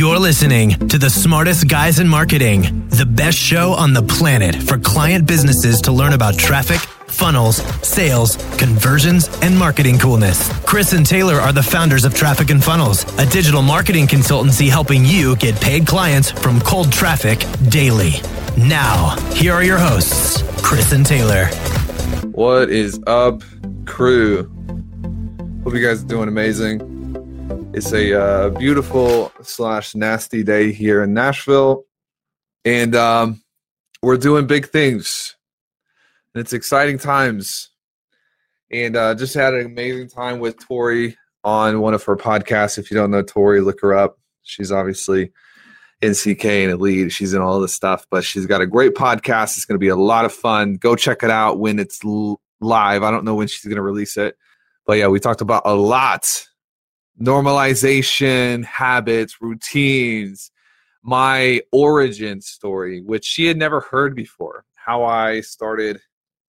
You're listening to the smartest guys in marketing, the best show on the planet for client businesses to learn about traffic, funnels, sales, conversions, and marketing coolness. Chris and Taylor are the founders of Traffic and Funnels, a digital marketing consultancy helping you get paid clients from cold traffic daily. Now, here are your hosts, Chris and Taylor. What is up, crew? Hope you guys are doing amazing. It's a uh, beautiful slash nasty day here in Nashville, and um, we're doing big things. And it's exciting times. And uh, just had an amazing time with Tori on one of her podcasts. If you don't know Tori, look her up. She's obviously in CK and Elite. She's in all this stuff, but she's got a great podcast. It's going to be a lot of fun. Go check it out when it's l- live. I don't know when she's going to release it, but yeah, we talked about a lot normalization, habits, routines, my origin story, which she had never heard before, how I started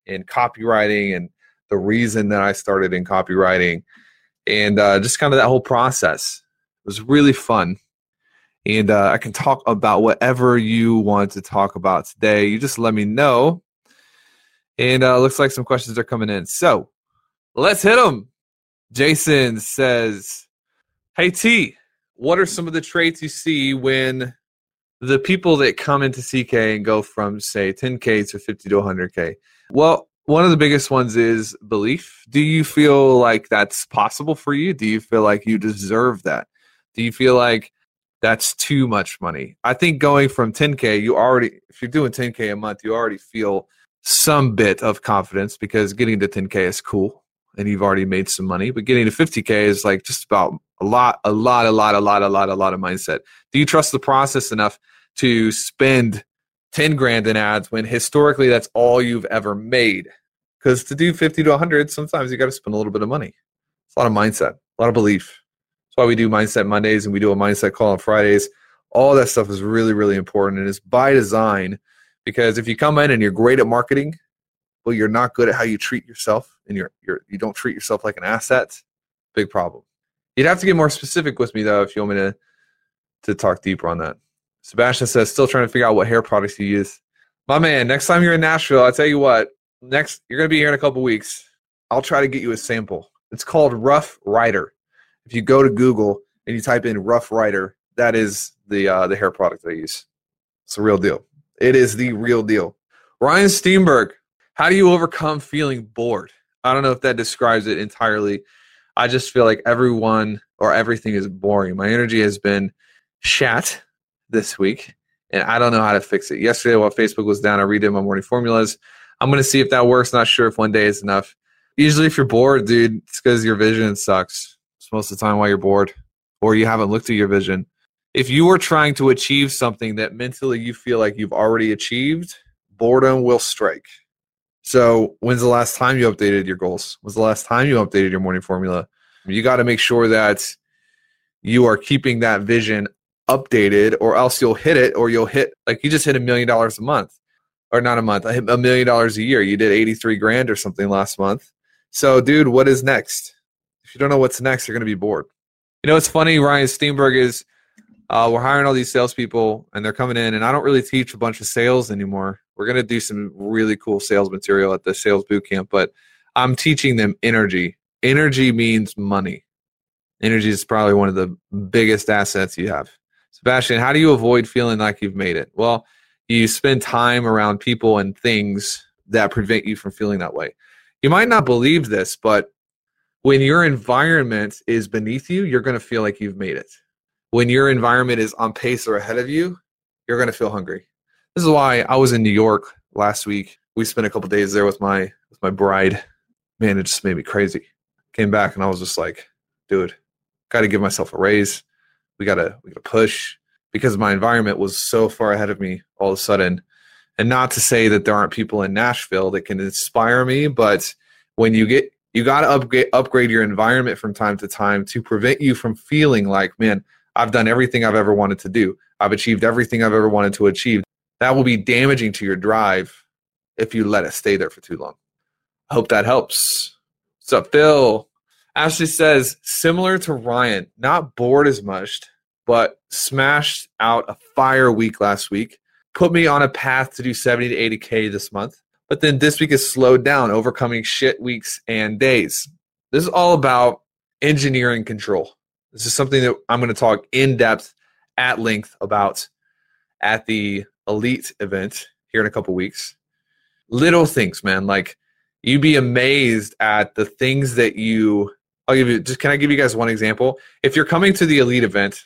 in copywriting and the reason that I started in copywriting, and uh, just kind of that whole process. It was really fun. And uh, I can talk about whatever you want to talk about today. You just let me know. And uh, looks like some questions are coming in. So let's hit them. Jason says, Hey T, what are some of the traits you see when the people that come into CK and go from say 10k to 50 to 100k? Well, one of the biggest ones is belief. Do you feel like that's possible for you? Do you feel like you deserve that? Do you feel like that's too much money? I think going from 10k, you already if you're doing 10k a month, you already feel some bit of confidence because getting to 10k is cool and you've already made some money. But getting to 50k is like just about a lot, a lot, a lot, a lot, a lot, a lot of mindset. Do you trust the process enough to spend 10 grand in ads when historically that's all you've ever made? Because to do 50 to 100, sometimes you got to spend a little bit of money. It's a lot of mindset, a lot of belief. That's why we do Mindset Mondays and we do a mindset call on Fridays. All that stuff is really, really important and it's by design because if you come in and you're great at marketing, but you're not good at how you treat yourself and you're, you're you don't treat yourself like an asset, big problem. You'd have to get more specific with me though if you want me to to talk deeper on that. Sebastian says, still trying to figure out what hair products you use. My man, next time you're in Nashville, I'll tell you what, next you're gonna be here in a couple weeks. I'll try to get you a sample. It's called Rough Rider. If you go to Google and you type in Rough Rider, that is the uh, the hair product I use. It's the real deal. It is the real deal. Ryan Steenberg, how do you overcome feeling bored? I don't know if that describes it entirely. I just feel like everyone or everything is boring. My energy has been shat this week, and I don't know how to fix it. Yesterday, while Facebook was down, I redid my morning formulas. I'm going to see if that works. Not sure if one day is enough. Usually, if you're bored, dude, it's because your vision sucks. It's most of the time why you're bored, or you haven't looked at your vision. If you are trying to achieve something that mentally you feel like you've already achieved, boredom will strike. So, when's the last time you updated your goals? When's the last time you updated your morning formula? You got to make sure that you are keeping that vision updated, or else you'll hit it, or you'll hit like you just hit a million dollars a month, or not a month, a million dollars a year. You did 83 grand or something last month. So, dude, what is next? If you don't know what's next, you're going to be bored. You know, it's funny, Ryan Steenberg is uh, we're hiring all these salespeople and they're coming in, and I don't really teach a bunch of sales anymore. We're going to do some really cool sales material at the sales boot camp, but I'm teaching them energy. Energy means money. Energy is probably one of the biggest assets you have. Sebastian, how do you avoid feeling like you've made it? Well, you spend time around people and things that prevent you from feeling that way. You might not believe this, but when your environment is beneath you, you're going to feel like you've made it. When your environment is on pace or ahead of you, you're going to feel hungry. This is why I was in New York last week. We spent a couple days there with my with my bride. Man, it just made me crazy. Came back and I was just like, dude, got to give myself a raise. We gotta we gotta push because my environment was so far ahead of me all of a sudden. And not to say that there aren't people in Nashville that can inspire me, but when you get you got to upgrade upgrade your environment from time to time to prevent you from feeling like, man, I've done everything I've ever wanted to do. I've achieved everything I've ever wanted to achieve that will be damaging to your drive if you let it stay there for too long. I hope that helps. What's up, Phil? Ashley says, similar to Ryan, not bored as much, but smashed out a fire week last week, put me on a path to do 70 to 80K this month. But then this week is slowed down, overcoming shit weeks and days. This is all about engineering control. This is something that I'm going to talk in depth at length about at the elite event here in a couple weeks. Little things, man. Like you'd be amazed at the things that you I'll give you just can I give you guys one example? If you're coming to the elite event,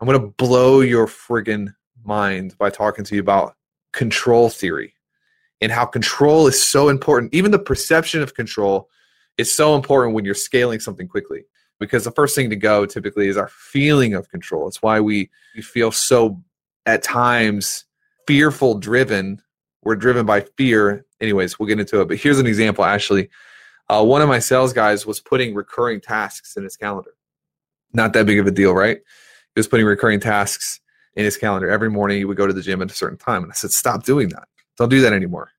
I'm gonna blow your friggin' mind by talking to you about control theory and how control is so important. Even the perception of control is so important when you're scaling something quickly. Because the first thing to go typically is our feeling of control. It's why we, we feel so at times fearful driven. We're driven by fear. Anyways, we'll get into it. But here's an example, actually. Uh, one of my sales guys was putting recurring tasks in his calendar. Not that big of a deal, right? He was putting recurring tasks in his calendar. Every morning he would go to the gym at a certain time. And I said, stop doing that. Don't do that anymore.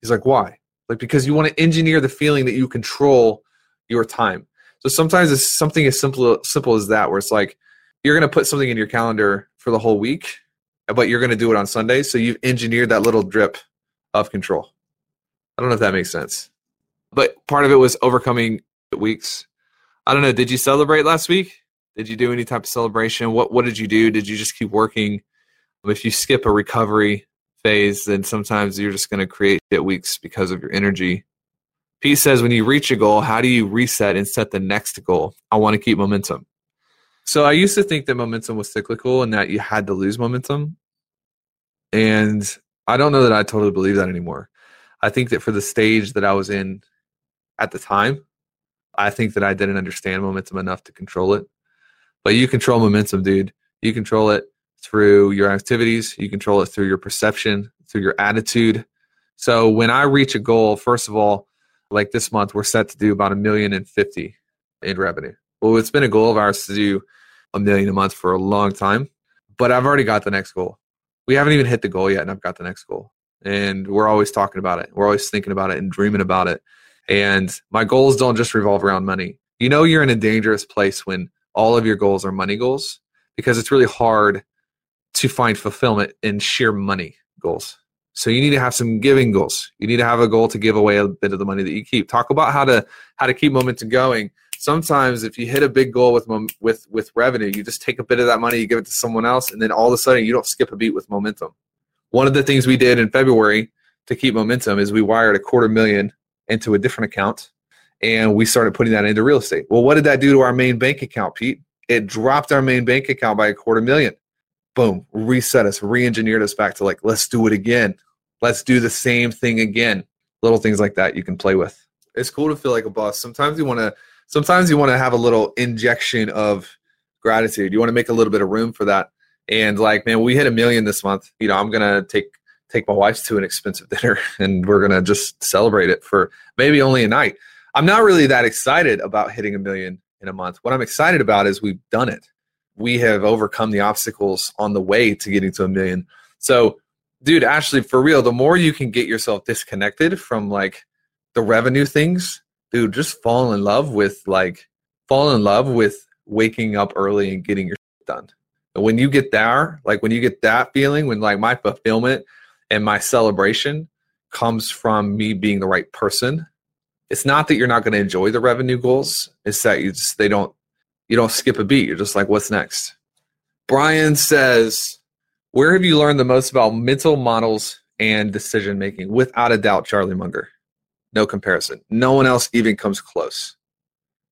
He's like, why? Like, because you want to engineer the feeling that you control your time. So sometimes it's something as simple, simple as that, where it's like, you're going to put something in your calendar for the whole week, but you're going to do it on Sunday. So you've engineered that little drip of control. I don't know if that makes sense. But part of it was overcoming weeks. I don't know. Did you celebrate last week? Did you do any type of celebration? What What did you do? Did you just keep working? Um, if you skip a recovery phase, then sometimes you're just going to create shit weeks because of your energy. Pete says, when you reach a goal, how do you reset and set the next goal? I want to keep momentum. So I used to think that momentum was cyclical and that you had to lose momentum. And I don't know that I totally believe that anymore. I think that for the stage that I was in at the time, I think that I didn't understand momentum enough to control it. But you control momentum, dude. You control it through your activities, you control it through your perception, through your attitude. So when I reach a goal, first of all, like this month, we're set to do about a million and fifty in revenue. Well, it's been a goal of ours to do a million a month for a long time, but I've already got the next goal. We haven't even hit the goal yet, and I've got the next goal. And we're always talking about it. We're always thinking about it and dreaming about it. And my goals don't just revolve around money. You know, you're in a dangerous place when all of your goals are money goals because it's really hard to find fulfillment in sheer money goals. So you need to have some giving goals. You need to have a goal to give away a bit of the money that you keep. Talk about how to how to keep momentum going. Sometimes if you hit a big goal with with with revenue, you just take a bit of that money, you give it to someone else, and then all of a sudden you don't skip a beat with momentum. One of the things we did in February to keep momentum is we wired a quarter million into a different account and we started putting that into real estate. Well, what did that do to our main bank account, Pete? It dropped our main bank account by a quarter million. Boom, reset us, re engineered us back to like, let's do it again. Let's do the same thing again. Little things like that you can play with. It's cool to feel like a boss. Sometimes you want to, sometimes you want to have a little injection of gratitude. You want to make a little bit of room for that. And like, man, we hit a million this month. You know, I'm gonna take take my wife to an expensive dinner and we're gonna just celebrate it for maybe only a night. I'm not really that excited about hitting a million in a month. What I'm excited about is we've done it. We have overcome the obstacles on the way to getting to a million. So, dude, Ashley, for real, the more you can get yourself disconnected from like the revenue things, dude, just fall in love with like fall in love with waking up early and getting your done. And when you get there, like when you get that feeling, when like my fulfillment and my celebration comes from me being the right person it's not that you're not going to enjoy the revenue goals it's that you just they don't you don't skip a beat. You're just like what's next? Brian says where have you learned the most about mental models and decision making without a doubt charlie munger no comparison no one else even comes close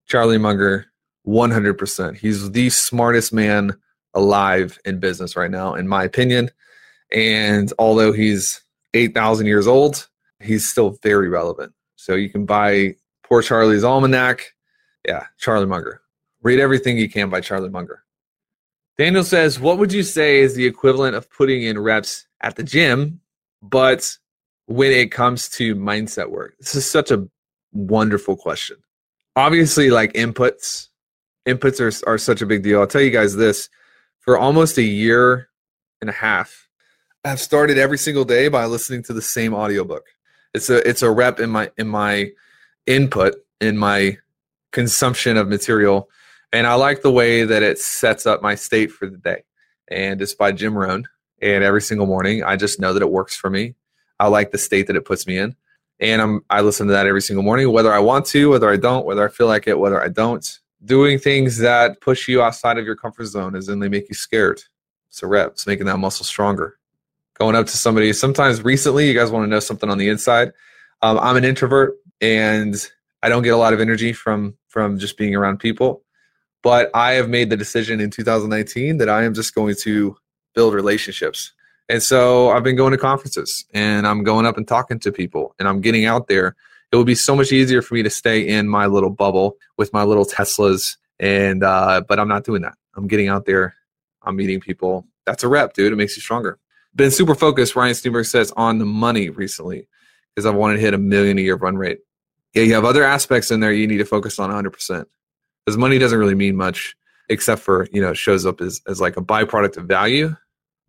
charlie munger 100% he's the smartest man alive in business right now in my opinion and although he's 8000 years old he's still very relevant so you can buy Poor Charlie's Almanack. Yeah, Charlie Munger. Read everything you can by Charlie Munger. Daniel says, What would you say is the equivalent of putting in reps at the gym, but when it comes to mindset work? This is such a wonderful question. Obviously, like inputs, inputs are, are such a big deal. I'll tell you guys this for almost a year and a half, I've started every single day by listening to the same audiobook it's a it's a rep in my in my input in my consumption of material And I like the way that it sets up my state for the day. And it's by Jim Rohn. And every single morning, I just know that it works for me. I like the state that it puts me in. And I'm, I listen to that every single morning, whether I want to, whether I don't, whether I feel like it, whether I don't. Doing things that push you outside of your comfort zone is then they make you scared. So reps, making that muscle stronger. Going up to somebody, sometimes recently, you guys want to know something on the inside. Um, I'm an introvert and I don't get a lot of energy from from just being around people. But I have made the decision in 2019 that I am just going to build relationships. And so I've been going to conferences and I'm going up and talking to people and I'm getting out there. It would be so much easier for me to stay in my little bubble with my little Teslas. And, uh, but I'm not doing that. I'm getting out there. I'm meeting people. That's a rep, dude. It makes you stronger. Been super focused, Ryan Steenberg says, on the money recently because I've wanted to hit a million a year run rate. Yeah, you have other aspects in there you need to focus on 100% because money doesn't really mean much except for, you know, it shows up as, as like a byproduct of value.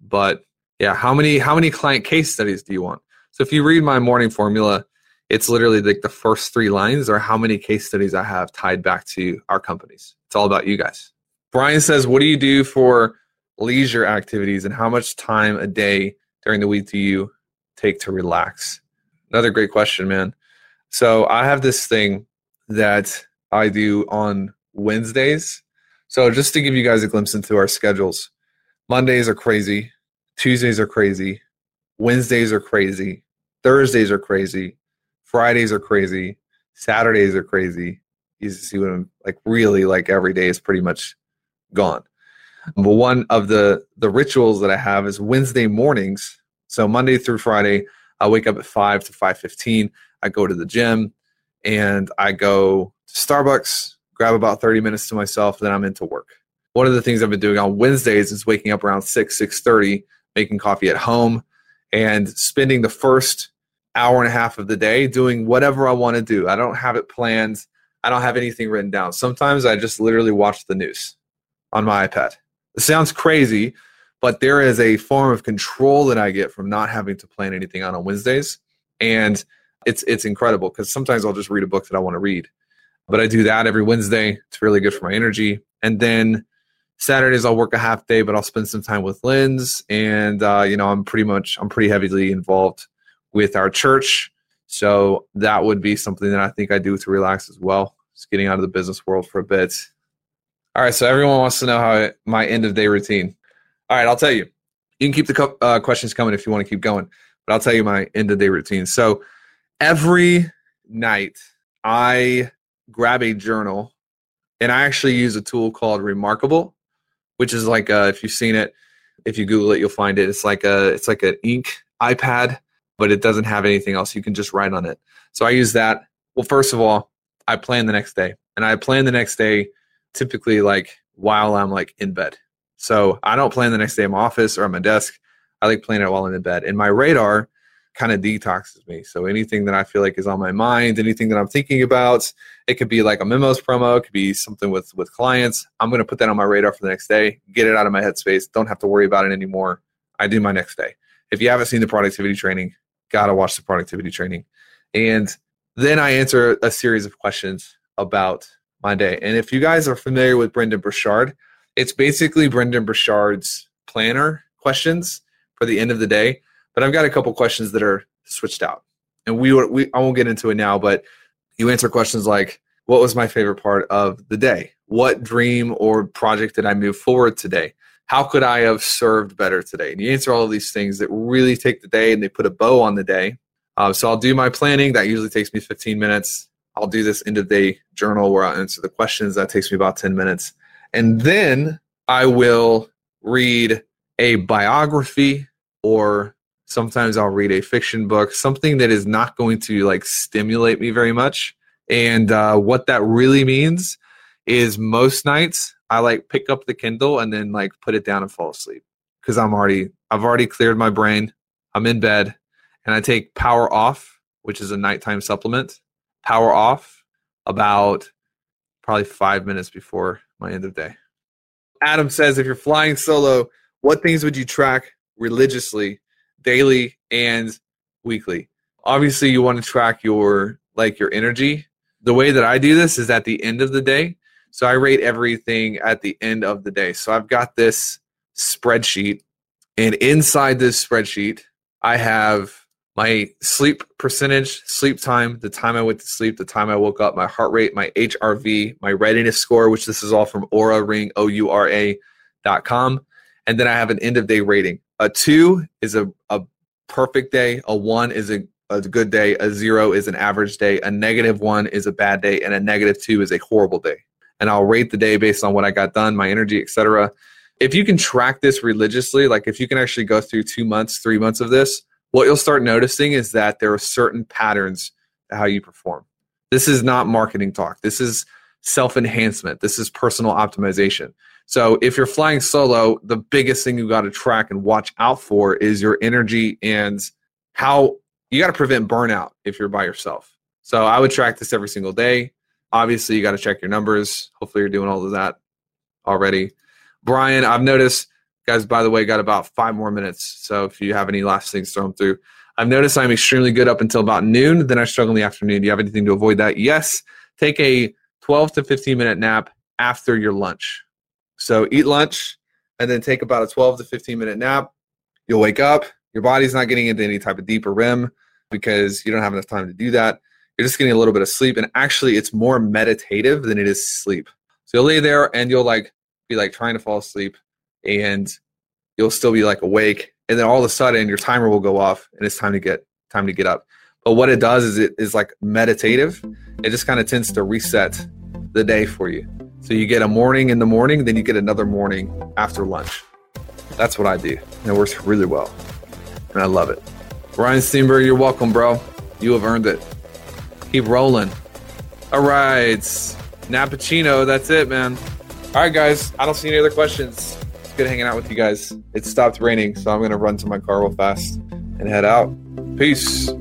But yeah, how many how many client case studies do you want? So if you read my morning formula, it's literally like the first three lines are how many case studies I have tied back to our companies. It's all about you guys. Brian says, "What do you do for leisure activities and how much time a day during the week do you take to relax?" Another great question, man. So I have this thing that I do on Wednesdays. So just to give you guys a glimpse into our schedules, Mondays are crazy. Tuesdays are crazy. Wednesdays are crazy. Thursdays are crazy. Fridays are crazy. Saturdays are crazy. You see what I'm like really like every day is pretty much gone. But one of the the rituals that I have is Wednesday mornings. So Monday through Friday, I wake up at 5 to 5:15. I go to the gym and I go to Starbucks, grab about 30 minutes to myself, then I'm into work. One of the things I've been doing on Wednesdays is waking up around 6, 6:30, making coffee at home, and spending the first hour and a half of the day doing whatever I want to do. I don't have it planned. I don't have anything written down. Sometimes I just literally watch the news on my iPad. It sounds crazy, but there is a form of control that I get from not having to plan anything out on Wednesdays. And it's it's incredible because sometimes I'll just read a book that I want to read. But I do that every Wednesday. It's really good for my energy. And then Saturdays I'll work a half day, but I'll spend some time with Linz, and uh, you know I'm pretty much I'm pretty heavily involved with our church, so that would be something that I think I do to relax as well. Just getting out of the business world for a bit. All right, so everyone wants to know how I, my end of day routine. All right, I'll tell you. You can keep the co- uh, questions coming if you want to keep going, but I'll tell you my end of day routine. So every night I grab a journal and I actually use a tool called Remarkable which is like uh, if you've seen it, if you Google it, you'll find it. It's like a it's like an ink iPad, but it doesn't have anything else. You can just write on it. So I use that. Well, first of all, I plan the next day, and I plan the next day typically like while I'm like in bed. So I don't plan the next day in my office or on my desk. I like planning it while I'm in bed. And my radar kind of detoxes me. So anything that I feel like is on my mind, anything that I'm thinking about, it could be like a memos promo, it could be something with with clients. I'm going to put that on my radar for the next day, get it out of my headspace, don't have to worry about it anymore. I do my next day. If you haven't seen the productivity training, got to watch the productivity training. And then I answer a series of questions about my day. And if you guys are familiar with Brendon Burchard, it's basically Brendon Burchard's planner questions for the end of the day but I've got a couple questions that are switched out, and we we I won't get into it now, but you answer questions like, "What was my favorite part of the day? What dream or project did I move forward today? How could I have served better today?" And you answer all of these things that really take the day and they put a bow on the day. Uh, so I'll do my planning. That usually takes me 15 minutes. I'll do this end of day journal where I'll answer the questions. That takes me about 10 minutes. And then I will read a biography or Sometimes I'll read a fiction book, something that is not going to like stimulate me very much. And uh, what that really means is most nights I like pick up the Kindle and then like put it down and fall asleep because I'm already I've already cleared my brain. I'm in bed and I take Power Off, which is a nighttime supplement. Power Off about probably five minutes before my end of day. Adam says, if you're flying solo, what things would you track religiously daily and weekly. Obviously, you want to track your like your energy. The way that I do this is at the end of the day. So I rate everything at the end of the day. So I've got this spreadsheet, and inside this spreadsheet, I have my sleep percentage, sleep time, the time I went to sleep, the time I woke up, my heart rate, my HRV, my readiness score, which this is all from Oura Ring, O U R A dot com. And then I have an end of day rating. A two is a, a perfect day, a one is a, a good day, a zero is an average day, a negative one is a bad day, and a negative two is a horrible day. And I'll rate the day based on what I got done, my energy, etc. If you can track this religiously, like if you can actually go through two months, three months of this, what you'll start noticing is that there are certain patterns to how you perform. This is not marketing talk. This is self enhancement. This is personal optimization. So if you're flying solo, the biggest thing you got to track and watch out for is your energy and how you got to prevent burnout if you're by yourself. So I would track this every single day. Obviously, you got to check your numbers. Hopefully, you're doing all of that already. Brian, I've noticed Guys, by the way, got about five more minutes. So if you have any last things, throw them through. I've noticed I'm extremely good up until about noon. Then I struggle in the afternoon. Do you have anything to avoid that? Yes. Take a 12 to 15 minute nap after your lunch. So eat lunch and then take about a 12 to 15 minute nap. You'll wake up. Your body's not getting into any type of deeper REM because you don't have enough time to do that. You're just getting a little bit of sleep. And actually, it's more meditative than it is sleep. So you'll lay there and you'll like be like trying to fall asleep and you'll still be like awake and then all of a sudden your timer will go off and it's time to get time to get up but what it does is it is like meditative it just kind of tends to reset the day for you so you get a morning in the morning then you get another morning after lunch. That's what i do and it works really well and i love it. Ryan steenberg you're welcome bro. You have earned it. Keep rolling. All right nappuccino that's it man. All right guys i don't see any other questions. It's good hanging out with you guys. It stopped raining, so I'm going to run to my car real fast and head out. Peace.